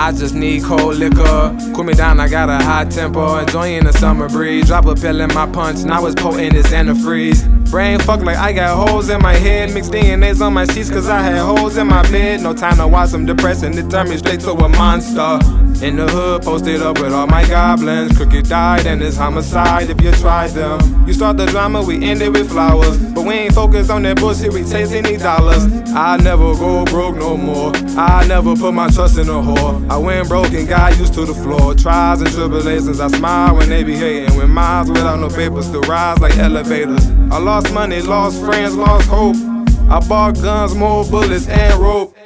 I just need cold liquor. Cool me down, I got a high tempo. Enjoying the summer breeze. Drop a pill in my punch, now it's potent as antifreeze. Brain fuck like I got holes in my head. Mixed DNA's on my sheets cause I had holes in my bed. No time to watch some depressing. It turned me straight to a monster. In the hood, posted up with all my goblins. Crooked died and it's homicide if you try them. You start the drama, we end it with flowers. But we ain't focused on that bullshit, we chasing these dollars. I never go broke no more. I never put my trust in a whore. I went broke and got used to the floor. Trials and tribulations, I smile when they be hating. When miles without no papers still rise like elevators. I lost money, lost friends, lost hope. I bought guns, more bullets, and rope.